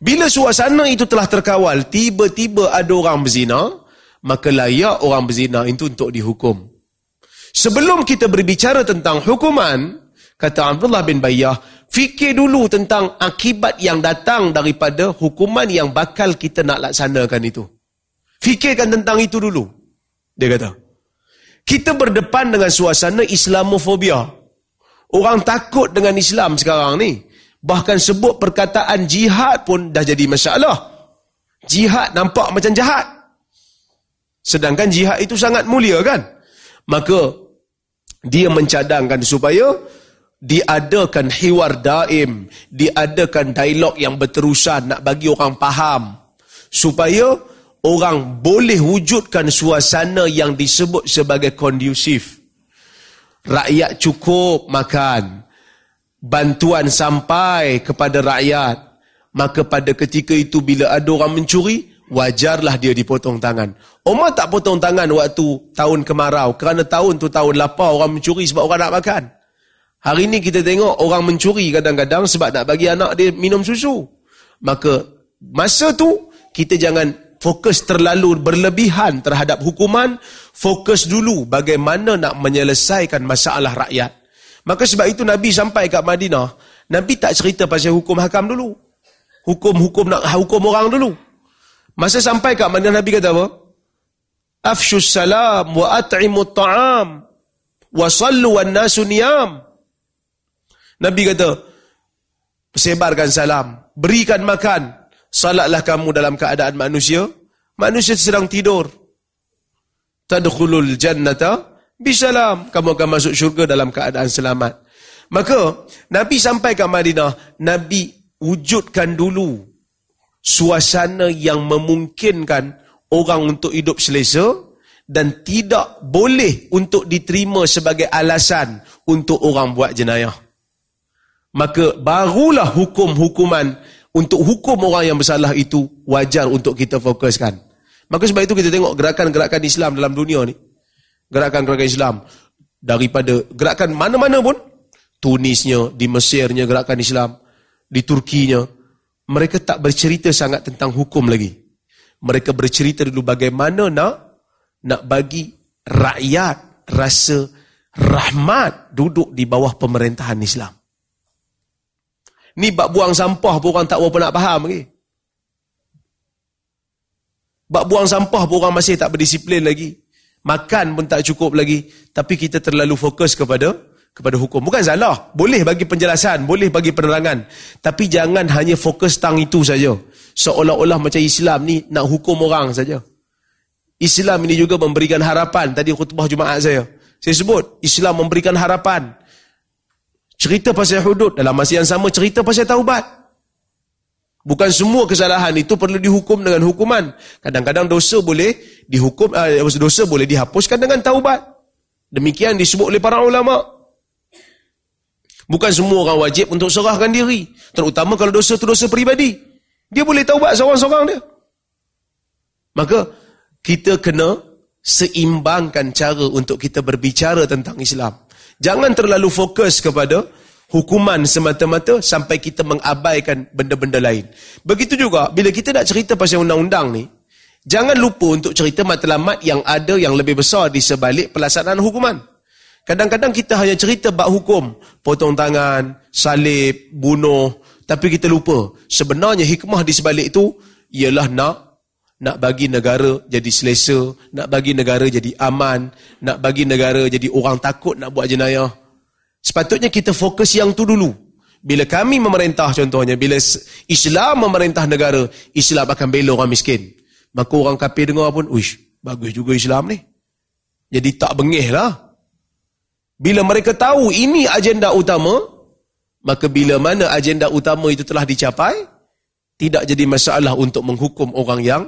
Bila suasana itu telah terkawal, tiba-tiba ada orang berzina, maka layak orang berzina itu untuk dihukum. Sebelum kita berbicara tentang hukuman, kata Abdullah bin Bayyah, fikir dulu tentang akibat yang datang daripada hukuman yang bakal kita nak laksanakan itu. Fikirkan tentang itu dulu. Dia kata. Kita berdepan dengan suasana Islamofobia. Orang takut dengan Islam sekarang ni. Bahkan sebut perkataan jihad pun dah jadi masalah. Jihad nampak macam jahat. Sedangkan jihad itu sangat mulia kan? Maka dia mencadangkan supaya diadakan hiwar daim, diadakan dialog yang berterusan nak bagi orang faham supaya orang boleh wujudkan suasana yang disebut sebagai kondusif. Rakyat cukup makan. Bantuan sampai kepada rakyat. Maka pada ketika itu bila ada orang mencuri, wajarlah dia dipotong tangan. Umar tak potong tangan waktu tahun kemarau. Kerana tahun tu tahun lapar orang mencuri sebab orang nak makan. Hari ini kita tengok orang mencuri kadang-kadang sebab nak bagi anak dia minum susu. Maka masa tu kita jangan fokus terlalu berlebihan terhadap hukuman, fokus dulu bagaimana nak menyelesaikan masalah rakyat. Maka sebab itu Nabi sampai kat Madinah, Nabi tak cerita pasal hukum hakam dulu. Hukum-hukum nak hukum orang dulu. Masa sampai kat Madinah Nabi kata apa? Afshus salam wa at'imu ta'am wa sallu wan nasu niyam. Nabi kata, sebarkan salam, berikan makan, Salatlah kamu dalam keadaan manusia. Manusia sedang tidur. Tadkhulul jannata bisalam. Kamu akan masuk syurga dalam keadaan selamat. Maka, Nabi sampai ke Madinah, Nabi wujudkan dulu suasana yang memungkinkan orang untuk hidup selesa dan tidak boleh untuk diterima sebagai alasan untuk orang buat jenayah. Maka barulah hukum-hukuman untuk hukum orang yang bersalah itu wajar untuk kita fokuskan. Maka sebab itu kita tengok gerakan-gerakan Islam dalam dunia ni. Gerakan-gerakan Islam daripada gerakan mana-mana pun Tunisnya, di Mesirnya gerakan Islam, di Turkinya mereka tak bercerita sangat tentang hukum lagi. Mereka bercerita dulu bagaimana nak nak bagi rakyat rasa rahmat duduk di bawah pemerintahan Islam. Ni bab buang sampah pun orang tak berapa nak faham lagi. Bab buang sampah pun orang masih tak berdisiplin lagi. Makan pun tak cukup lagi. Tapi kita terlalu fokus kepada kepada hukum. Bukan salah. Boleh bagi penjelasan. Boleh bagi penerangan. Tapi jangan hanya fokus tang itu saja. Seolah-olah macam Islam ni nak hukum orang saja. Islam ini juga memberikan harapan. Tadi khutbah Jumaat saya. Saya sebut, Islam memberikan harapan. Cerita pasal hudud. Dalam masa yang sama, cerita pasal taubat. Bukan semua kesalahan itu perlu dihukum dengan hukuman. Kadang-kadang dosa boleh dihukum, uh, dosa boleh dihapuskan dengan taubat. Demikian disebut oleh para ulama. Bukan semua orang wajib untuk serahkan diri. Terutama kalau dosa itu dosa peribadi. Dia boleh taubat seorang-seorang dia. Maka kita kena seimbangkan cara untuk kita berbicara tentang Islam. Jangan terlalu fokus kepada hukuman semata-mata sampai kita mengabaikan benda-benda lain. Begitu juga bila kita nak cerita pasal undang-undang ni, jangan lupa untuk cerita matlamat yang ada yang lebih besar di sebalik pelaksanaan hukuman. Kadang-kadang kita hanya cerita bab hukum, potong tangan, salib, bunuh, tapi kita lupa sebenarnya hikmah di sebalik itu ialah nak nak bagi negara jadi selesa, nak bagi negara jadi aman, nak bagi negara jadi orang takut nak buat jenayah. Sepatutnya kita fokus yang tu dulu. Bila kami memerintah contohnya, bila Islam memerintah negara, Islam akan bela orang miskin. Maka orang kafir dengar pun, uish, bagus juga Islam ni. Jadi tak bengih lah. Bila mereka tahu ini agenda utama, maka bila mana agenda utama itu telah dicapai, tidak jadi masalah untuk menghukum orang yang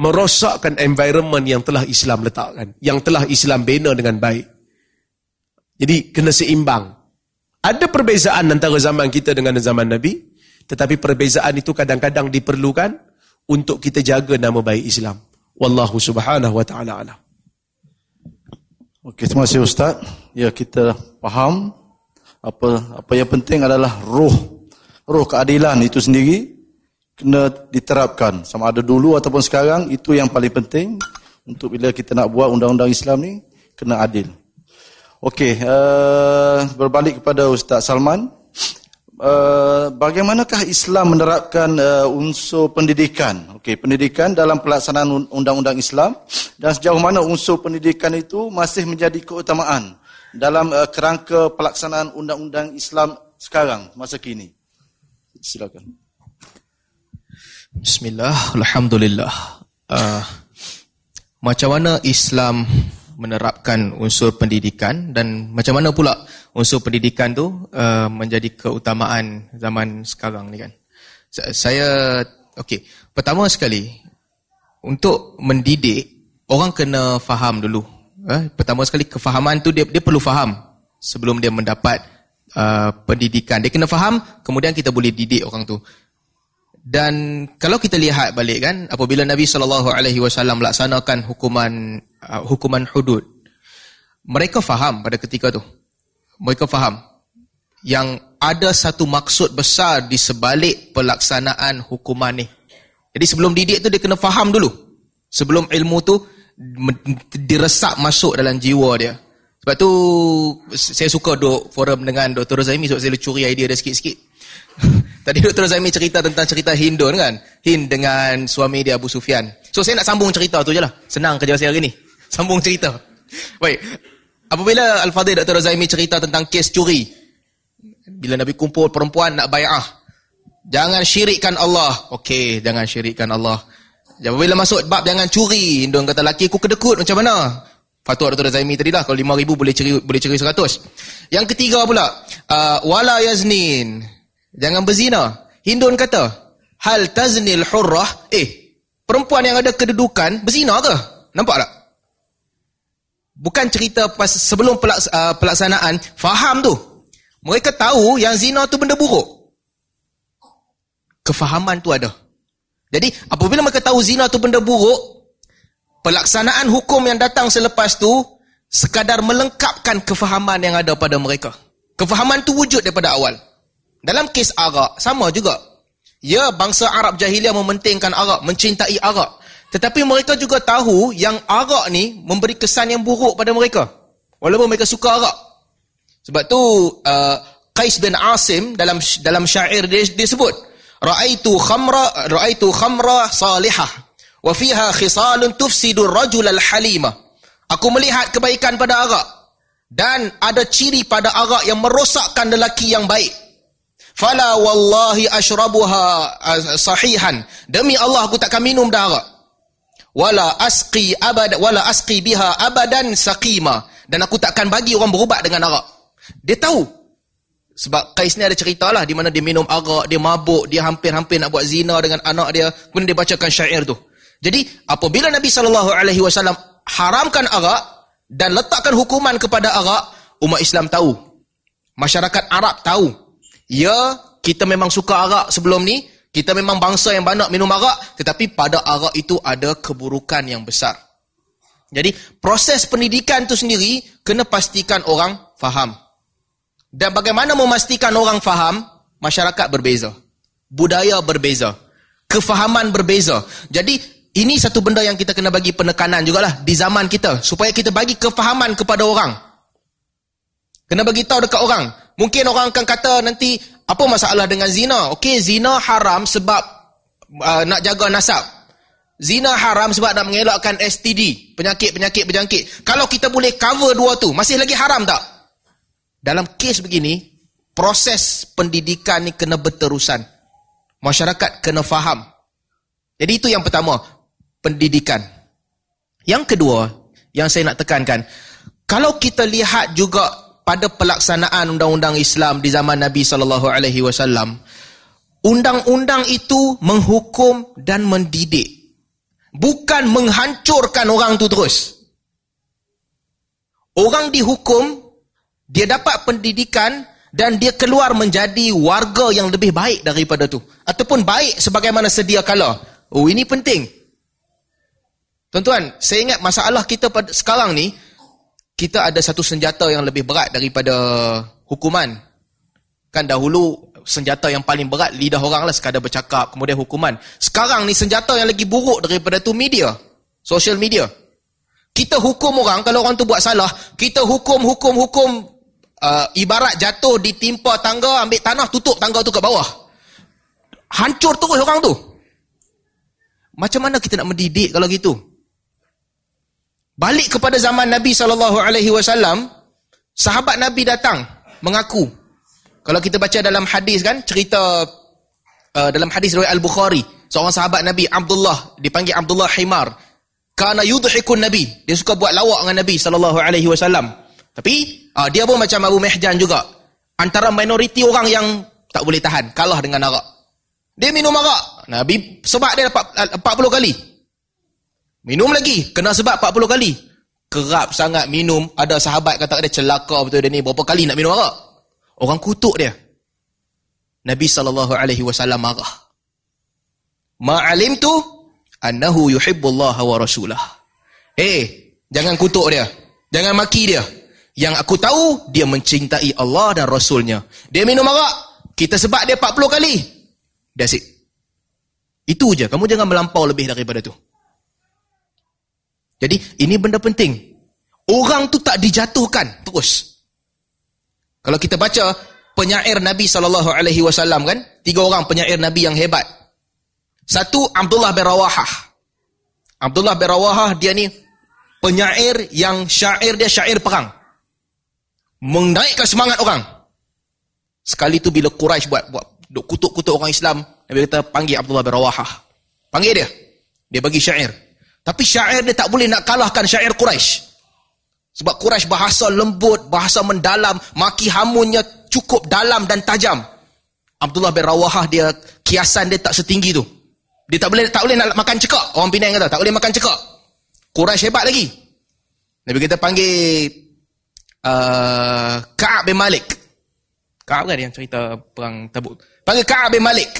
merosakkan environment yang telah Islam letakkan, yang telah Islam bina dengan baik. Jadi kena seimbang. Ada perbezaan antara zaman kita dengan zaman Nabi, tetapi perbezaan itu kadang-kadang diperlukan untuk kita jaga nama baik Islam. Wallahu subhanahu wa ta'ala ala. Okey, terima kasih Ustaz. Ya, kita faham apa apa yang penting adalah roh roh keadilan itu sendiri kena diterapkan sama ada dulu ataupun sekarang itu yang paling penting untuk bila kita nak buat undang-undang Islam ni kena adil. Okey, uh, berbalik kepada Ustaz Salman. Uh, bagaimanakah Islam menerapkan uh, unsur pendidikan? Okey, pendidikan dalam pelaksanaan undang-undang Islam dan sejauh mana unsur pendidikan itu masih menjadi keutamaan dalam uh, kerangka pelaksanaan undang-undang Islam sekarang masa kini? Silakan. Bismillah, Alhamdulillah. Uh, macam mana Islam menerapkan unsur pendidikan dan macam mana pula unsur pendidikan tu uh, menjadi keutamaan zaman sekarang ni kan. Saya okey, pertama sekali untuk mendidik orang kena faham dulu. Eh, pertama sekali kefahaman tu dia dia perlu faham sebelum dia mendapat uh, pendidikan. Dia kena faham kemudian kita boleh didik orang tu. Dan kalau kita lihat balik kan apabila Nabi sallallahu alaihi wasallam melaksanakan hukuman uh, hukuman hudud mereka faham pada ketika tu. Mereka faham yang ada satu maksud besar di sebalik pelaksanaan hukuman ni. Jadi sebelum didik tu dia kena faham dulu. Sebelum ilmu tu diresak masuk dalam jiwa dia. Sebab tu saya suka duk forum dengan Dr. Zaimi sebab saya curi idea dia sikit-sikit. [LAUGHS] Tadi Dr. Zaimi cerita tentang cerita Hindun kan? Hind dengan suami dia Abu Sufyan. So saya nak sambung cerita tu je lah. Senang kerja saya hari ni. [LAUGHS] Sambung cerita. Baik. Apabila Al-Fadhil Dr. Zaimi cerita tentang kes curi. Bila Nabi kumpul perempuan nak bayar. Jangan syirikkan Allah. Okey, jangan syirikkan Allah. Apabila masuk bab jangan curi. Hindun kata laki aku kedekut macam mana? Fatwa Dr. Zaimi tadi lah. Kalau 5 ribu boleh ceri, boleh ceri 100. Yang ketiga pula. Uh, wala yaznin. Jangan berzina. Hindun kata, hal taznil hurrah, eh, perempuan yang ada kedudukan berzina ke? Nampak tak? Bukan cerita pas sebelum pelaks, uh, pelaksanaan, faham tu. Mereka tahu yang zina tu benda buruk. Kefahaman tu ada. Jadi, apabila mereka tahu zina tu benda buruk, pelaksanaan hukum yang datang selepas tu, sekadar melengkapkan kefahaman yang ada pada mereka. Kefahaman tu wujud daripada awal. Dalam kes arak, sama juga. Ya, bangsa Arab jahiliah mementingkan arak, mencintai arak. Tetapi mereka juga tahu yang arak ni memberi kesan yang buruk pada mereka. Walaupun mereka suka arak. Sebab tu, uh, Qais bin Asim dalam dalam syair dia, dia sebut, Ra'aitu khamra, ra'aitu khamra salihah, Wa fiha khisalun tufsidu rajul al-halima. Aku melihat kebaikan pada arak dan ada ciri pada arak yang merosakkan lelaki yang baik. Fala wallahi ashrabuha uh, sahihan. Demi Allah aku takkan minum dah arak. Wala asqi abad wala asqi biha abadan saqima dan aku takkan bagi orang berubat dengan arak. Dia tahu sebab Kais ni ada cerita lah di mana dia minum arak, dia mabuk, dia hampir-hampir nak buat zina dengan anak dia, kemudian dia bacakan syair tu. Jadi, apabila Nabi SAW haramkan arak dan letakkan hukuman kepada arak, umat Islam tahu. Masyarakat Arab tahu. Ya, kita memang suka arak sebelum ni, kita memang bangsa yang banyak minum arak, tetapi pada arak itu ada keburukan yang besar. Jadi, proses pendidikan tu sendiri, kena pastikan orang faham. Dan bagaimana memastikan orang faham? Masyarakat berbeza. Budaya berbeza. Kefahaman berbeza. Jadi, ini satu benda yang kita kena bagi penekanan jugalah di zaman kita. Supaya kita bagi kefahaman kepada orang. Kena bagi tahu dekat orang. Mungkin orang akan kata nanti, apa masalah dengan zina? Okey, zina haram sebab uh, nak jaga nasab. Zina haram sebab nak mengelakkan STD. Penyakit-penyakit berjangkit. Kalau kita boleh cover dua tu, masih lagi haram tak? Dalam kes begini, proses pendidikan ni kena berterusan. Masyarakat kena faham. Jadi itu yang pertama, pendidikan. Yang kedua, yang saya nak tekankan, kalau kita lihat juga pada pelaksanaan undang-undang Islam di zaman Nabi sallallahu alaihi wasallam, undang-undang itu menghukum dan mendidik. Bukan menghancurkan orang tu terus. Orang dihukum dia dapat pendidikan dan dia keluar menjadi warga yang lebih baik daripada tu ataupun baik sebagaimana sedia kala oh ini penting tuan-tuan saya ingat masalah kita pada sekarang ni kita ada satu senjata yang lebih berat daripada hukuman kan dahulu senjata yang paling berat lidah orang lah sekadar bercakap kemudian hukuman sekarang ni senjata yang lagi buruk daripada tu media social media kita hukum orang kalau orang tu buat salah kita hukum hukum hukum uh, ibarat jatuh ditimpa tangga, ambil tanah, tutup tangga tu ke bawah. Hancur terus orang tu. Macam mana kita nak mendidik kalau gitu? Balik kepada zaman Nabi SAW, sahabat Nabi datang mengaku. Kalau kita baca dalam hadis kan, cerita uh, dalam hadis riwayat Al-Bukhari, seorang sahabat Nabi, Abdullah, dipanggil Abdullah Himar. Kana yudhikun Nabi. Dia suka buat lawak dengan Nabi SAW. Tapi Ah, dia pun macam Abu Mehjan juga. Antara minoriti orang yang tak boleh tahan. Kalah dengan arak. Dia minum arak. Nabi sebab dia dapat 40 kali. Minum lagi. Kena sebab 40 kali. Kerap sangat minum. Ada sahabat kata dia celaka betul dia ni. Berapa kali nak minum arak? Orang kutuk dia. Nabi SAW marah. Ma'alim tu annahu yuhibbullah wa rasulah. Eh, jangan kutuk dia. Jangan maki dia. Yang aku tahu, dia mencintai Allah dan Rasulnya. Dia minum arak, kita sebab dia 40 kali. That's it. Itu je. Kamu jangan melampau lebih daripada tu. Jadi, ini benda penting. Orang tu tak dijatuhkan terus. Kalau kita baca penyair Nabi SAW kan, tiga orang penyair Nabi yang hebat. Satu, Abdullah bin Rawahah. Abdullah bin Rawahah, dia ni penyair yang syair dia syair perang menaikkan semangat orang. Sekali tu bila Quraisy buat buat kutuk-kutuk orang Islam, Nabi kata panggil Abdullah bin Rawahah. Panggil dia. Dia bagi syair. Tapi syair dia tak boleh nak kalahkan syair Quraisy. Sebab Quraisy bahasa lembut, bahasa mendalam, maki hamunnya cukup dalam dan tajam. Abdullah bin Rawahah dia kiasan dia tak setinggi tu. Dia tak boleh tak boleh nak makan cekak. Orang Penang kata tak boleh makan cekak. Quraisy hebat lagi. Nabi kita panggil uh, Ka'ab bin Malik. Ka'ab kan yang cerita perang tabuk. Panggil Ka'ab bin Malik.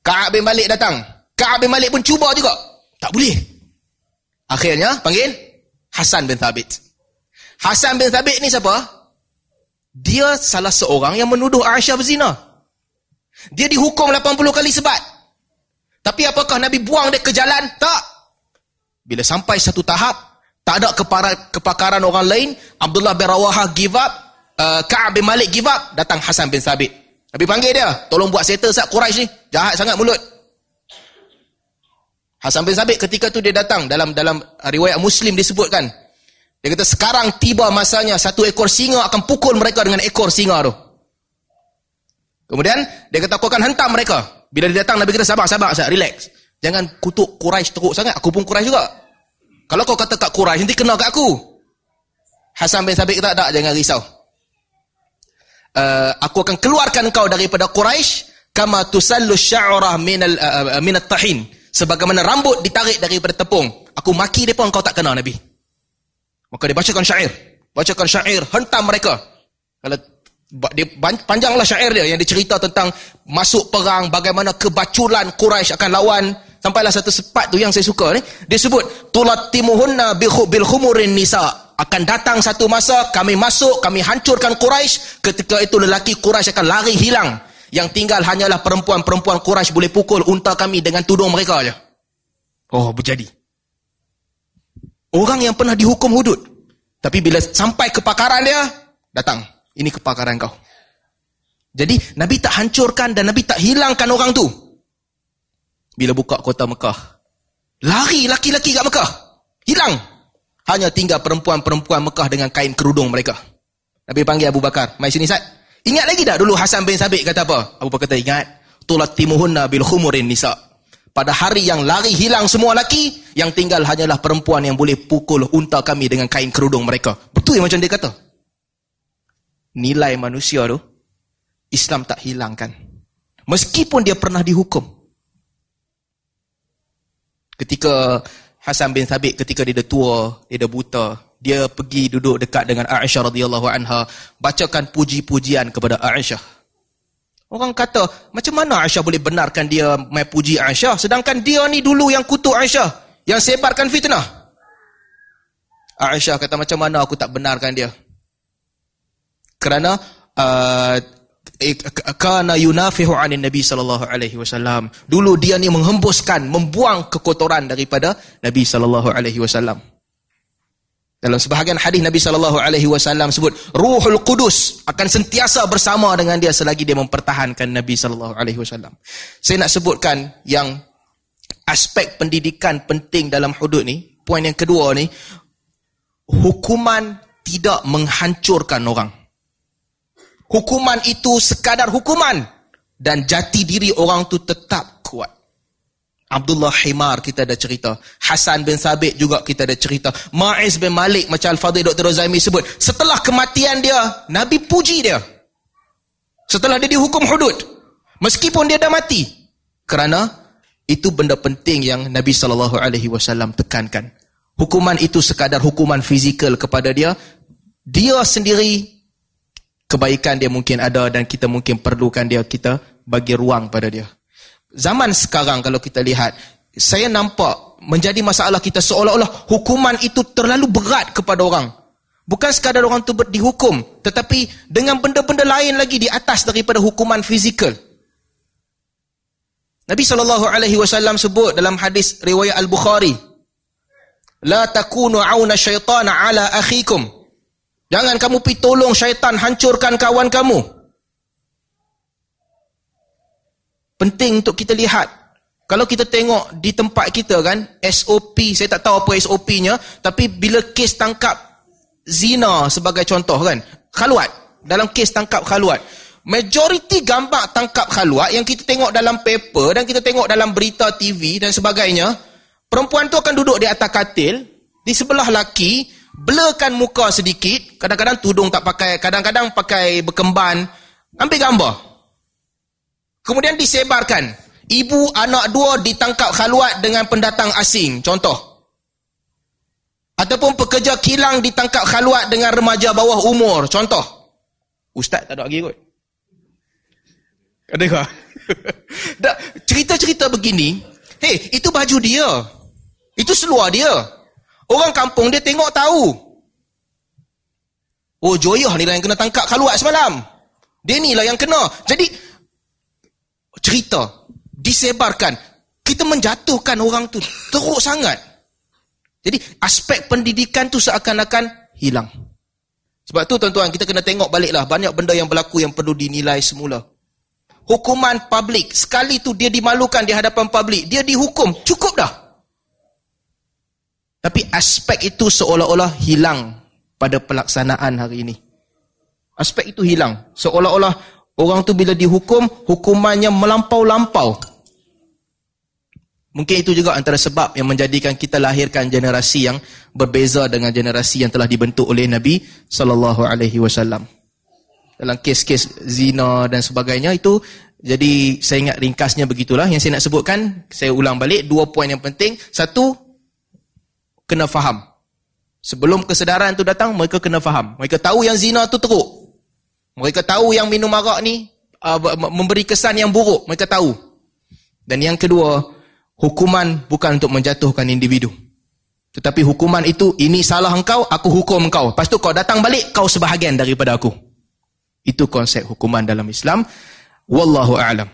Ka'ab bin Malik datang. Ka'ab bin Malik pun cuba juga. Tak boleh. Akhirnya panggil Hasan bin Thabit. Hasan bin Thabit ni siapa? Dia salah seorang yang menuduh Aisyah berzina. Dia dihukum 80 kali sebat. Tapi apakah Nabi buang dia ke jalan? Tak. Bila sampai satu tahap, tak ada kepara, kepakaran orang lain. Abdullah bin Rawaha give up. Uh, Ka'ab bin Malik give up. Datang Hasan bin Sabit. Nabi panggil dia. Tolong buat settle saat Quraisy ni. Jahat sangat mulut. Hasan bin Sabit ketika tu dia datang dalam dalam riwayat Muslim disebutkan. Dia kata sekarang tiba masanya satu ekor singa akan pukul mereka dengan ekor singa tu. Kemudian dia kata aku akan hantam mereka. Bila dia datang Nabi kata sabar sabar sabar relax. Jangan kutuk Quraisy teruk sangat. Aku pun Quraisy juga. Kalau kau kata kat Quraisy nanti kena kat aku. Hasan bin Sabit kata tak jangan risau. Uh, aku akan keluarkan kau daripada Quraisy kama tusallu sya'ra min al uh, min at-tahin sebagaimana rambut ditarik daripada tepung. Aku maki depa engkau tak kenal Nabi. Maka dia bacakan syair. Bacakan syair, hentam mereka. Kalau dia panjanglah syair dia yang dicerita tentang masuk perang, bagaimana kebaculan Quraisy akan lawan sampailah satu sepat tu yang saya suka ni. Dia sebut tulatimuhunna bil khumurin nisa. Akan datang satu masa kami masuk, kami hancurkan Quraisy, ketika itu lelaki Quraisy akan lari hilang. Yang tinggal hanyalah perempuan-perempuan Quraisy boleh pukul unta kami dengan tudung mereka aja. Oh, berjadi. Orang yang pernah dihukum hudud. Tapi bila sampai kepakaran dia, datang. Ini kepakaran kau. Jadi, Nabi tak hancurkan dan Nabi tak hilangkan orang tu. Bila buka kota Mekah. Lari laki-laki kat Mekah. Hilang. Hanya tinggal perempuan-perempuan Mekah dengan kain kerudung mereka. Nabi panggil Abu Bakar. Mai sini, Sat. Ingat lagi tak dulu Hasan bin Sabit kata apa? Abu Bakar kata ingat. Tulatimuhunna bil khumurin nisa. Pada hari yang lari hilang semua laki, yang tinggal hanyalah perempuan yang boleh pukul unta kami dengan kain kerudung mereka. Betul yang macam dia kata. Nilai manusia tu, Islam tak hilangkan. Meskipun dia pernah dihukum. Ketika Hasan bin Thabit ketika dia dah tua, dia dah buta, dia pergi duduk dekat dengan Aisyah radhiyallahu anha bacakan puji-pujian kepada Aisyah. Orang kata macam mana Aisyah boleh benarkan dia mai puji Aisyah sedangkan dia ni dulu yang kutuk Aisyah yang sebarkan fitnah? Aisyah kata macam mana aku tak benarkan dia? Kerana uh, kana yunafihu anin nabi sallallahu alaihi wasallam. Dulu dia ni menghembuskan membuang kekotoran daripada nabi sallallahu alaihi wasallam dalam sebahagian hadis Nabi sallallahu alaihi wasallam sebut Ruhul Qudus akan sentiasa bersama dengan dia selagi dia mempertahankan Nabi sallallahu alaihi wasallam. Saya nak sebutkan yang aspek pendidikan penting dalam hudud ni, poin yang kedua ni hukuman tidak menghancurkan orang. Hukuman itu sekadar hukuman dan jati diri orang tu tetap kuat. Abdullah Himar kita ada cerita. Hasan bin Sabit juga kita ada cerita. Ma'iz bin Malik macam Al-Fadhil Dr. Zaimi sebut. Setelah kematian dia, Nabi puji dia. Setelah dia dihukum hudud. Meskipun dia dah mati. Kerana itu benda penting yang Nabi SAW tekankan. Hukuman itu sekadar hukuman fizikal kepada dia. Dia sendiri, kebaikan dia mungkin ada dan kita mungkin perlukan dia, kita bagi ruang pada dia zaman sekarang kalau kita lihat, saya nampak menjadi masalah kita seolah-olah hukuman itu terlalu berat kepada orang. Bukan sekadar orang itu dihukum, tetapi dengan benda-benda lain lagi di atas daripada hukuman fizikal. Nabi SAW sebut dalam hadis riwayat Al-Bukhari, La takunu awna syaitana ala akhikum. Jangan kamu pergi tolong syaitan hancurkan kawan kamu. Penting untuk kita lihat. Kalau kita tengok di tempat kita kan SOP saya tak tahu apa SOP-nya tapi bila kes tangkap zina sebagai contoh kan khaluat. Dalam kes tangkap khaluat. Majoriti gambar tangkap khaluat yang kita tengok dalam paper dan kita tengok dalam berita TV dan sebagainya perempuan tu akan duduk di atas katil di sebelah laki blurkan muka sedikit kadang-kadang tudung tak pakai kadang-kadang pakai berkemban ambil gambar Kemudian disebarkan. Ibu anak dua ditangkap khaluat dengan pendatang asing. Contoh. Ataupun pekerja kilang ditangkap khaluat dengan remaja bawah umur. Contoh. Ustaz tak ada lagi kot. Adakah? [LAUGHS] Cerita-cerita begini. Hei, itu baju dia. Itu seluar dia. Orang kampung dia tengok tahu. Oh, Joyah ni lah yang kena tangkap khaluat semalam. Dia ni lah yang kena. Jadi, cerita disebarkan kita menjatuhkan orang tu teruk sangat jadi aspek pendidikan tu seakan-akan hilang sebab tu tuan-tuan kita kena tengok baliklah banyak benda yang berlaku yang perlu dinilai semula hukuman publik sekali tu dia dimalukan di hadapan publik dia dihukum cukup dah Tapi aspek itu seolah-olah hilang pada pelaksanaan hari ini. Aspek itu hilang. Seolah-olah orang tu bila dihukum, hukumannya melampau-lampau. Mungkin itu juga antara sebab yang menjadikan kita lahirkan generasi yang berbeza dengan generasi yang telah dibentuk oleh Nabi sallallahu alaihi wasallam. Dalam kes-kes zina dan sebagainya itu jadi saya ingat ringkasnya begitulah yang saya nak sebutkan, saya ulang balik dua poin yang penting. Satu kena faham. Sebelum kesedaran itu datang, mereka kena faham. Mereka tahu yang zina itu teruk. Mereka tahu yang minum arak ni uh, memberi kesan yang buruk. Mereka tahu. Dan yang kedua, hukuman bukan untuk menjatuhkan individu. Tetapi hukuman itu, ini salah engkau, aku hukum engkau. Lepas tu kau datang balik, kau sebahagian daripada aku. Itu konsep hukuman dalam Islam. Wallahu a'lam.